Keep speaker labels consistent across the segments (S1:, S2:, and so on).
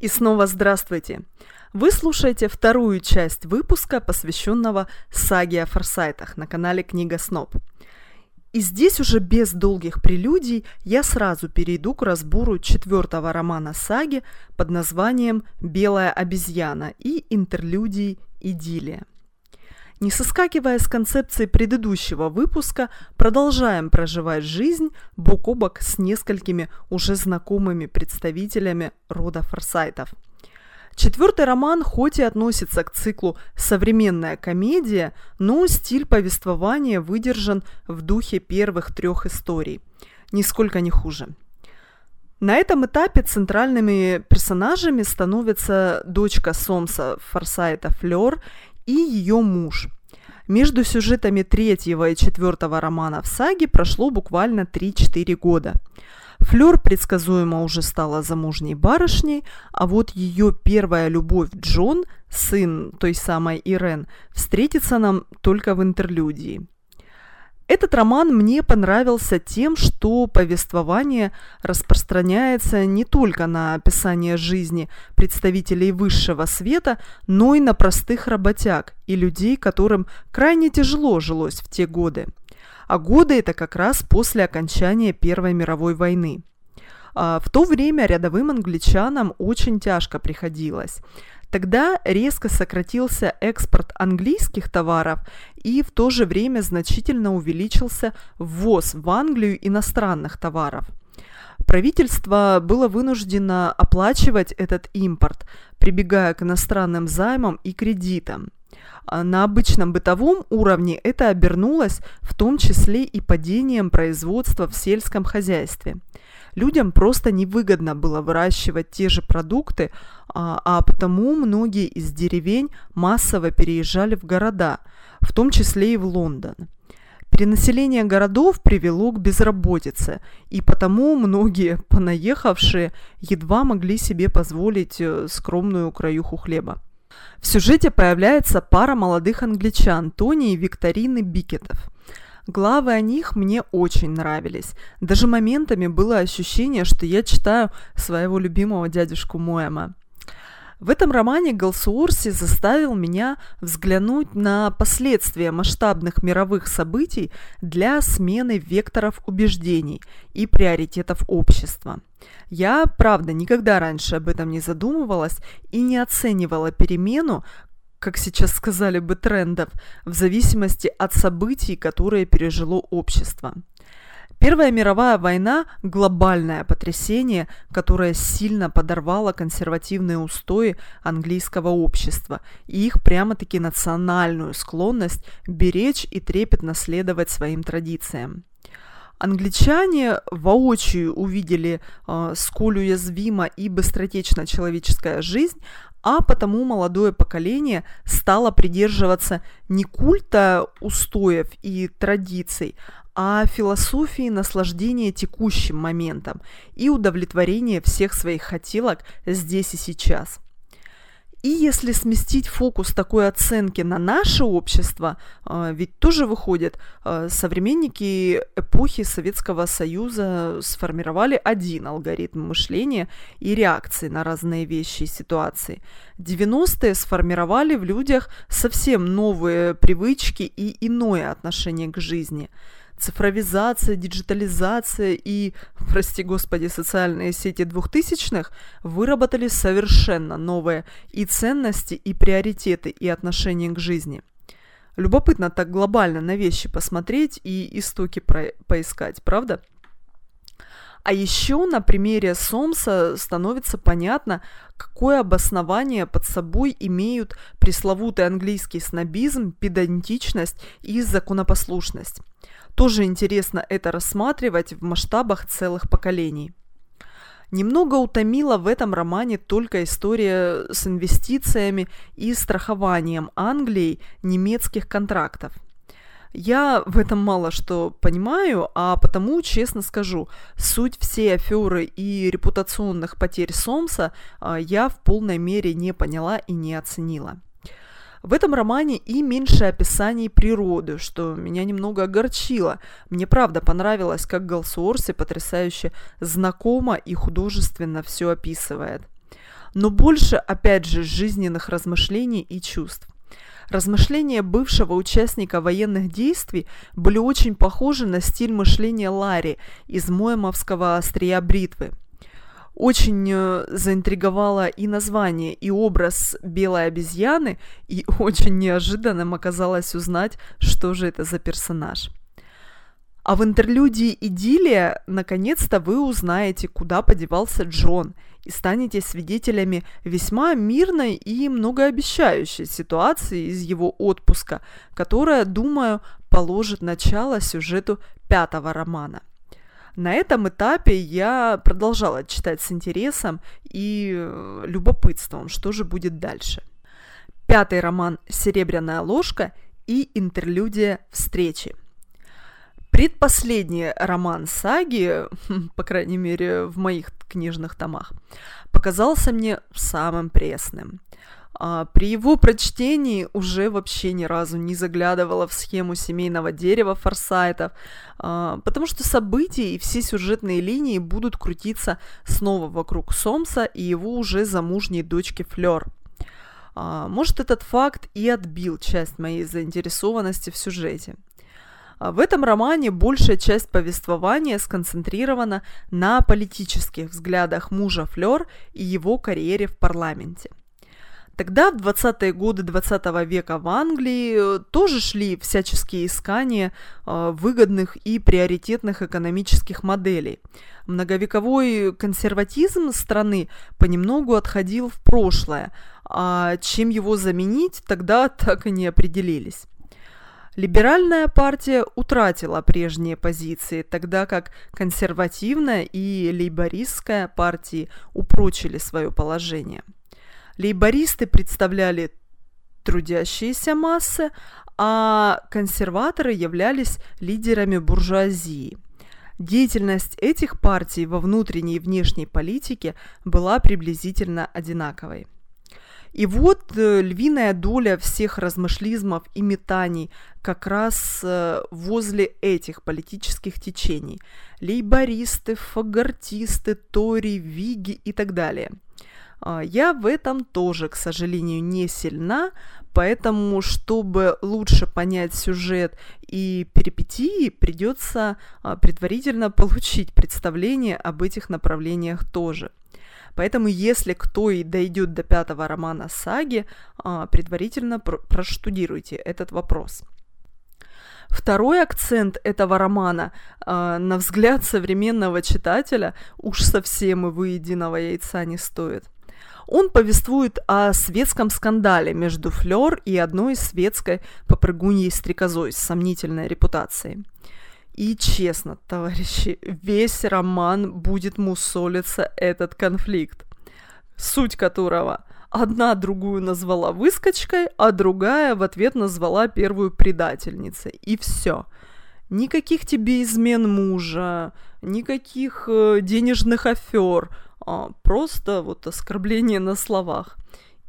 S1: И снова здравствуйте! Вы слушаете вторую часть выпуска, посвященного саге о форсайтах на канале Книга Сноб. И здесь уже без долгих прелюдий я сразу перейду к разбору четвертого романа саги под названием «Белая обезьяна» и интерлюдий «Идиллия». Не соскакивая с концепции предыдущего выпуска, продолжаем проживать жизнь бок о бок с несколькими уже знакомыми представителями рода форсайтов. Четвертый роман хоть и относится к циклу «Современная комедия», но стиль повествования выдержан в духе первых трех историй. Нисколько не хуже. На этом этапе центральными персонажами становятся дочка Сомса Форсайта Флёр и ее муж. Между сюжетами третьего и четвертого романа в саге прошло буквально 3-4 года. Флёр предсказуемо уже стала замужней барышней, а вот ее первая любовь Джон, сын той самой Ирен, встретится нам только в интерлюдии. Этот роман мне понравился тем, что повествование распространяется не только на описание жизни представителей высшего света, но и на простых работяг и людей, которым крайне тяжело жилось в те годы. А годы это как раз после окончания Первой мировой войны. А в то время рядовым англичанам очень тяжко приходилось. Тогда резко сократился экспорт английских товаров и в то же время значительно увеличился ввоз в Англию иностранных товаров. Правительство было вынуждено оплачивать этот импорт, прибегая к иностранным займам и кредитам. А на обычном бытовом уровне это обернулось в том числе и падением производства в сельском хозяйстве – людям просто невыгодно было выращивать те же продукты, а, а потому многие из деревень массово переезжали в города, в том числе и в Лондон. Перенаселение городов привело к безработице, и потому многие понаехавшие едва могли себе позволить э, скромную краюху хлеба. В сюжете появляется пара молодых англичан Тони и Викторины Бикетов – Главы о них мне очень нравились. Даже моментами было ощущение, что я читаю своего любимого дядюшку Моэма. В этом романе Галсуорси заставил меня взглянуть на последствия масштабных мировых событий для смены векторов убеждений и приоритетов общества. Я, правда, никогда раньше об этом не задумывалась и не оценивала перемену, как сейчас сказали бы, трендов, в зависимости от событий, которые пережило общество. Первая мировая война – глобальное потрясение, которое сильно подорвало консервативные устои английского общества и их прямо-таки национальную склонность беречь и трепетно следовать своим традициям. Англичане воочию увидели, э, сколь уязвима и быстротечна человеческая жизнь, а потому молодое поколение стало придерживаться не культа устоев и традиций, а философии наслаждения текущим моментом и удовлетворения всех своих хотелок здесь и сейчас – и если сместить фокус такой оценки на наше общество, а, ведь тоже выходит, а, современники эпохи Советского Союза сформировали один алгоритм мышления и реакции на разные вещи и ситуации. 90-е сформировали в людях совсем новые привычки и иное отношение к жизни – цифровизация, диджитализация и, прости господи, социальные сети двухтысячных выработали совершенно новые и ценности, и приоритеты, и отношения к жизни. Любопытно так глобально на вещи посмотреть и истоки про- поискать, правда? А еще на примере Сомса становится понятно, какое обоснование под собой имеют пресловутый английский снобизм, педантичность и законопослушность. Тоже интересно это рассматривать в масштабах целых поколений. Немного утомила в этом романе только история с инвестициями и страхованием Англии немецких контрактов. Я в этом мало что понимаю, а потому, честно скажу, суть всей аферы и репутационных потерь Сомса а, я в полной мере не поняла и не оценила. В этом романе и меньше описаний природы, что меня немного огорчило. Мне правда понравилось, как Галсуорси потрясающе знакомо и художественно все описывает. но больше, опять же, жизненных размышлений и чувств. Размышления бывшего участника военных действий были очень похожи на стиль мышления Ларри из Моемовского острия бритвы. Очень э, заинтриговало и название, и образ белой обезьяны, и очень неожиданным оказалось узнать, что же это за персонаж. А в интерлюдии «Идиллия» наконец-то вы узнаете, куда подевался Джон, и станете свидетелями весьма мирной и многообещающей ситуации из его отпуска, которая, думаю, положит начало сюжету пятого романа. На этом этапе я продолжала читать с интересом и э, любопытством, что же будет дальше. Пятый роман «Серебряная ложка» и интерлюдия «Встречи». Предпоследний роман саги, по крайней мере в моих книжных томах, показался мне самым пресным. А, при его прочтении уже вообще ни разу не заглядывала в схему семейного дерева форсайтов, а, потому что события и все сюжетные линии будут крутиться снова вокруг Сомса и его уже замужней дочки Флёр. А, может, этот факт и отбил часть моей заинтересованности в сюжете – в этом романе большая часть повествования сконцентрирована на политических взглядах мужа Флёр и его карьере в парламенте. Тогда, в 20-е годы 20 века в Англии, э, тоже шли всяческие искания э, выгодных и приоритетных экономических моделей. Многовековой консерватизм страны понемногу отходил в прошлое, а чем его заменить, тогда так и не определились. Либеральная партия утратила прежние позиции, тогда как консервативная и лейбористская партии упрочили свое положение. Лейбористы представляли трудящиеся массы, а консерваторы являлись лидерами буржуазии. Деятельность этих партий во внутренней и внешней политике была приблизительно одинаковой. И вот э, львиная доля всех размышлизмов и метаний как раз э, возле этих политических течений. Лейбористы, фагортисты, тори, виги и так далее. А, я в этом тоже, к сожалению, не сильна, поэтому, чтобы лучше понять сюжет и перипетии, придется а, предварительно получить представление об этих направлениях тоже. Поэтому, если кто и дойдет до пятого романа саги, а, предварительно проштудируйте этот вопрос. Второй акцент этого романа, э, на взгляд современного читателя, уж совсем и выеденного яйца не стоит. Он повествует о светском скандале между Флёр и одной светской попрыгуньей стрекозой с сомнительной репутацией. И честно, товарищи, весь роман будет мусолиться этот конфликт, суть которого одна другую назвала выскочкой, а другая в ответ назвала первую предательницей. И все. Никаких тебе измен мужа, никаких э, денежных афер, а просто вот оскорбление на словах.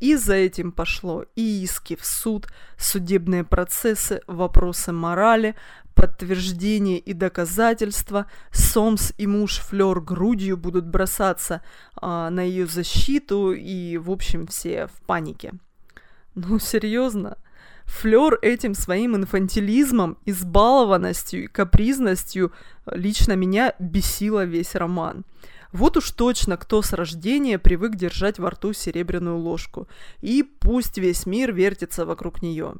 S1: И за этим пошло и иски в суд, судебные процессы, вопросы морали, подтверждения и доказательства. Сомс и муж Флёр грудью будут бросаться а, на ее защиту, и, в общем, все в панике. Ну, серьезно? Флёр этим своим инфантилизмом, избалованностью и капризностью лично меня бесила весь роман. Вот уж точно, кто с рождения привык держать во рту серебряную ложку. И пусть весь мир вертится вокруг нее.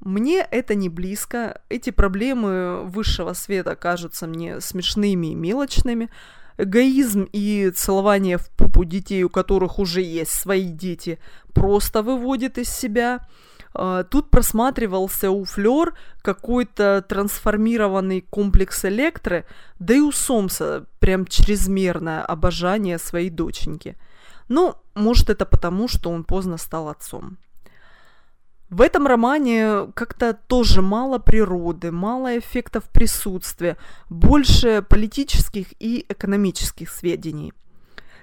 S1: Мне это не близко. Эти проблемы высшего света кажутся мне смешными и мелочными. Эгоизм и целование в пупу детей, у которых уже есть свои дети, просто выводит из себя. А, тут просматривался у Флёр какой-то трансформированный комплекс электры, да и у Сомса прям чрезмерное обожание своей доченьки. Ну, может это потому, что он поздно стал отцом. В этом романе как-то тоже мало природы, мало эффектов присутствия, больше политических и экономических сведений.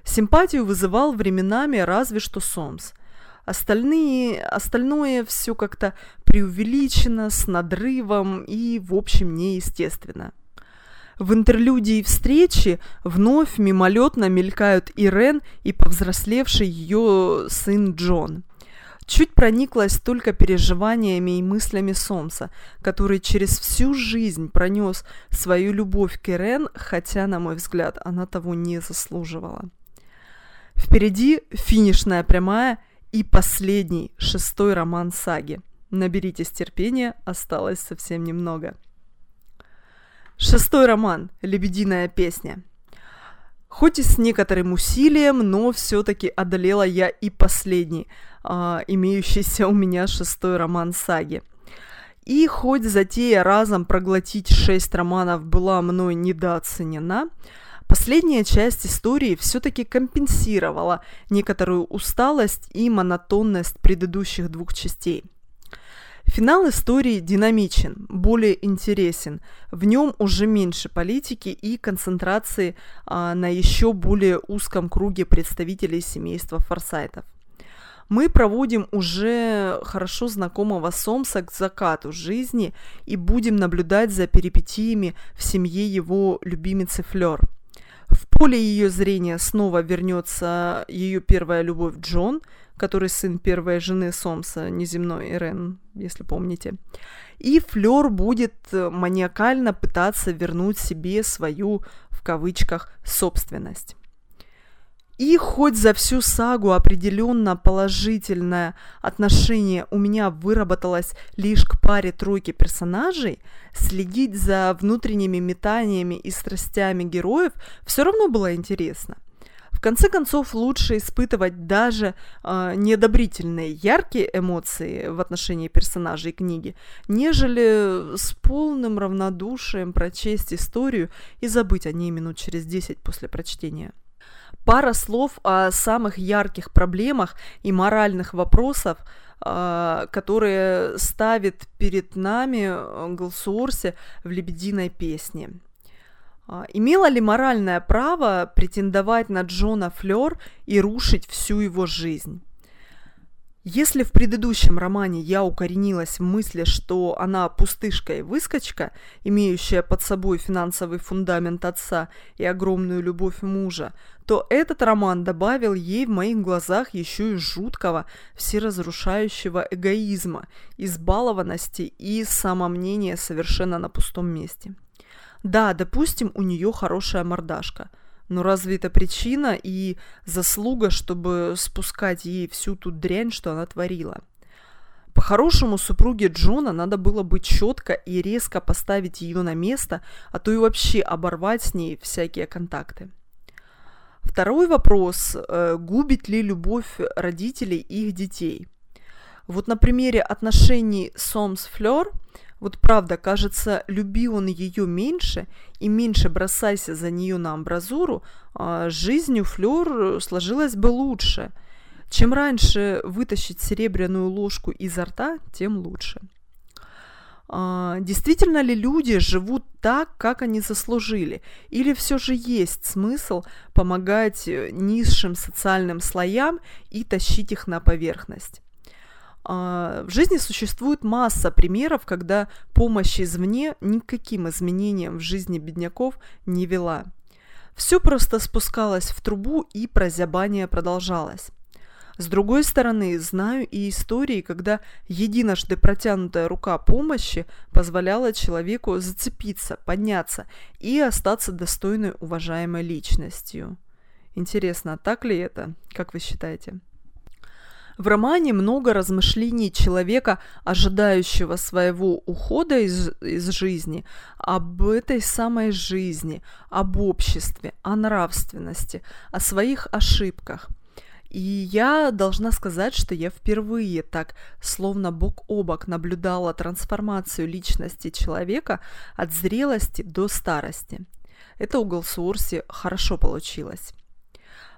S1: Симпатию вызывал временами разве что Сомс. Остальные, остальное все как-то преувеличено, с надрывом и, в общем, неестественно. В интерлюдии встречи вновь мимолетно мелькают Ирен и повзрослевший ее сын Джон. Чуть прониклась только переживаниями и мыслями Сомса, который через всю жизнь пронес свою любовь к Ирен, хотя, на мой взгляд, она того не заслуживала. Впереди финишная прямая и последний, шестой роман саги. Наберитесь терпения, осталось совсем немного. Шестой роман «Лебединая песня». Хоть и с некоторым усилием, но все-таки одолела я и последний, э, имеющийся у меня шестой роман саги. И хоть затея разом проглотить шесть романов была мной недооценена, Последняя часть истории все-таки компенсировала некоторую усталость и монотонность предыдущих двух частей. Финал истории динамичен, более интересен. В нем уже меньше политики и концентрации а, на еще более узком круге представителей семейства Форсайтов. Мы проводим уже хорошо знакомого Сомса к закату жизни и будем наблюдать за перипетиями в семье его любимицы Флёр – в поле ее зрения снова вернется ее первая любовь Джон, который сын первой жены Сомса, неземной Ирен, если помните. И Флёр будет маниакально пытаться вернуть себе свою, в кавычках, собственность. И хоть за всю сагу определенно положительное отношение у меня выработалось лишь к паре тройки персонажей, следить за внутренними метаниями и страстями героев все равно было интересно. Конце концов, лучше испытывать даже э, неодобрительные, яркие эмоции в отношении персонажей книги, нежели с полным равнодушием прочесть историю и забыть о ней минут через 10 после прочтения. Пара слов о самых ярких проблемах и моральных вопросах, а, которые ставит перед нами э, Голсуорси в «Лебединой песне». А, имела ли моральное право претендовать на Джона Флёр и рушить всю его жизнь? Если в предыдущем романе я укоренилась в мысли, что она пустышка и выскочка, имеющая под собой финансовый фундамент отца и огромную любовь мужа, то этот роман добавил ей в моих глазах еще и жуткого, всеразрушающего эгоизма, избалованности и самомнения совершенно на пустом месте. Да, допустим, у нее хорошая мордашка – но разве это причина и заслуга, чтобы спускать ей всю ту дрянь, что она творила? По-хорошему, супруге Джона надо было бы четко и резко поставить ее на место, а то и вообще оборвать с ней всякие контакты. Второй вопрос. Э, губит ли любовь родителей их детей? Вот на примере отношений Сомс-Флёр – вот правда, кажется, люби он ее меньше и меньше бросайся за нее на амбразуру, а жизнь у Флёр сложилась бы лучше. Чем раньше вытащить серебряную ложку изо рта, тем лучше. А, действительно ли люди живут так, как они заслужили? Или все же есть смысл помогать низшим социальным слоям и тащить их на поверхность? А, в жизни существует масса примеров, когда помощь извне никаким изменениям в жизни бедняков не вела. Все просто спускалось в трубу, и прозябание продолжалось. С другой стороны, знаю и истории, когда единожды протянутая рука помощи позволяла человеку зацепиться, подняться и остаться достойной уважаемой личностью. Интересно, так ли это? Как вы считаете? В романе много размышлений человека, ожидающего своего ухода из, из жизни, об этой самой жизни, об обществе, о нравственности, о своих ошибках. И я должна сказать, что я впервые так, словно бок о бок, наблюдала трансформацию личности человека от зрелости до старости. Это у Голсуорси хорошо получилось.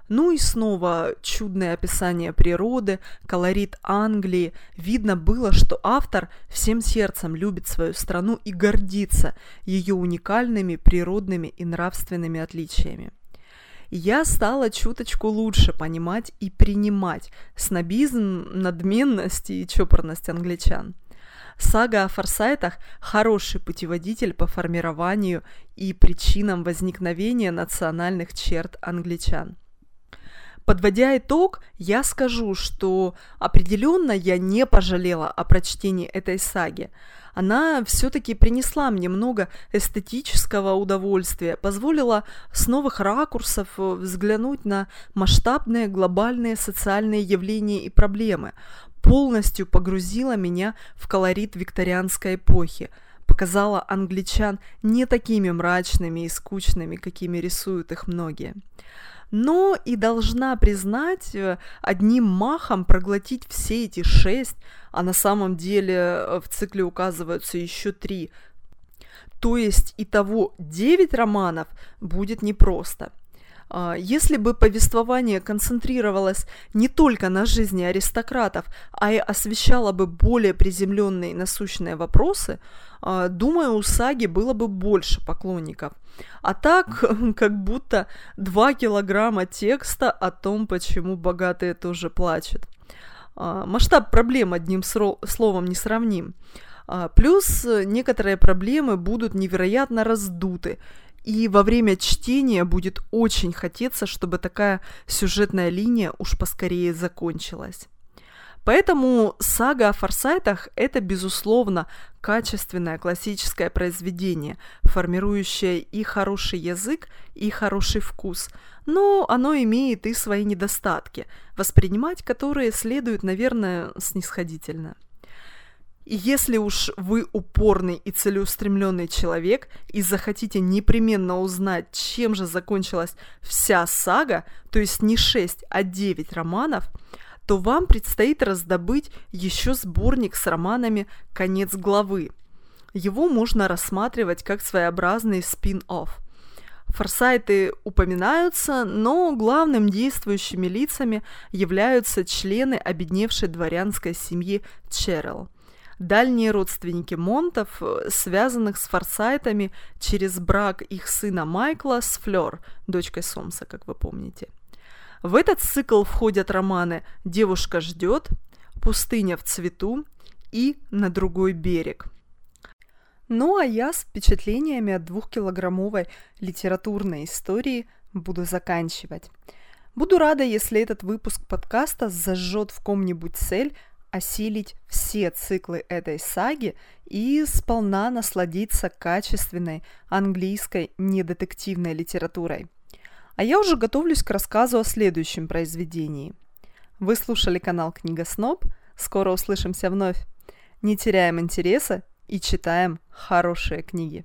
S1: Ну и снова чудное описание природы, колорит Англии. Видно было, что автор всем сердцем любит свою страну и гордится ее уникальными природными и нравственными отличиями. Я стала чуточку лучше понимать и принимать снобизм, надменность и чопорность англичан. Сага о форсайтах – хороший путеводитель по формированию и причинам возникновения национальных черт англичан. Подводя итог, я скажу, что определенно я не пожалела о прочтении этой саги. Она все-таки принесла мне много эстетического удовольствия, позволила с новых ракурсов взглянуть на масштабные глобальные социальные явления и проблемы, полностью погрузила меня в колорит викторианской эпохи, показала англичан не такими мрачными и скучными, какими рисуют их многие но и должна признать э, одним махом проглотить все эти шесть, а на самом деле э, в цикле указываются еще три. То есть и того девять романов будет непросто. А, если бы повествование концентрировалось не только на жизни аристократов, а и освещало бы более приземленные насущные вопросы, а, думаю, у саги было бы больше поклонников. А так, как будто 2 килограмма текста о том, почему богатые тоже плачут. А, масштаб проблем одним словом не сравним. Плюс некоторые проблемы будут невероятно раздуты, и во время чтения будет очень хотеться, чтобы такая сюжетная линия уж поскорее закончилась. Поэтому сага о форсайтах – это, безусловно, качественное классическое произведение, формирующее и хороший язык, и хороший вкус, но оно имеет и свои недостатки, воспринимать которые следует, наверное, снисходительно – и если уж вы упорный и целеустремленный человек и захотите непременно узнать, чем же закончилась вся сага, то есть не 6, а 9 романов, то вам предстоит раздобыть еще сборник с романами «Конец главы». Его можно рассматривать как своеобразный спин-офф. Форсайты упоминаются, но главным действующими лицами являются члены обедневшей дворянской семьи Черрилл дальние родственники Монтов, э, связанных с Форсайтами через брак их сына Майкла с Флёр, дочкой Сомса, как вы помните. В этот цикл входят романы «Девушка ждет», «Пустыня в цвету» и «На другой берег». Ну а я с впечатлениями от двухкилограммовой литературной истории буду заканчивать. Буду рада, если этот выпуск подкаста зажжет в ком-нибудь цель осилить все циклы этой саги и сполна насладиться качественной английской недетективной литературой. А я уже готовлюсь к рассказу о следующем произведении. Вы слушали канал Книга Сноб. Скоро услышимся вновь. Не теряем интереса и читаем хорошие книги.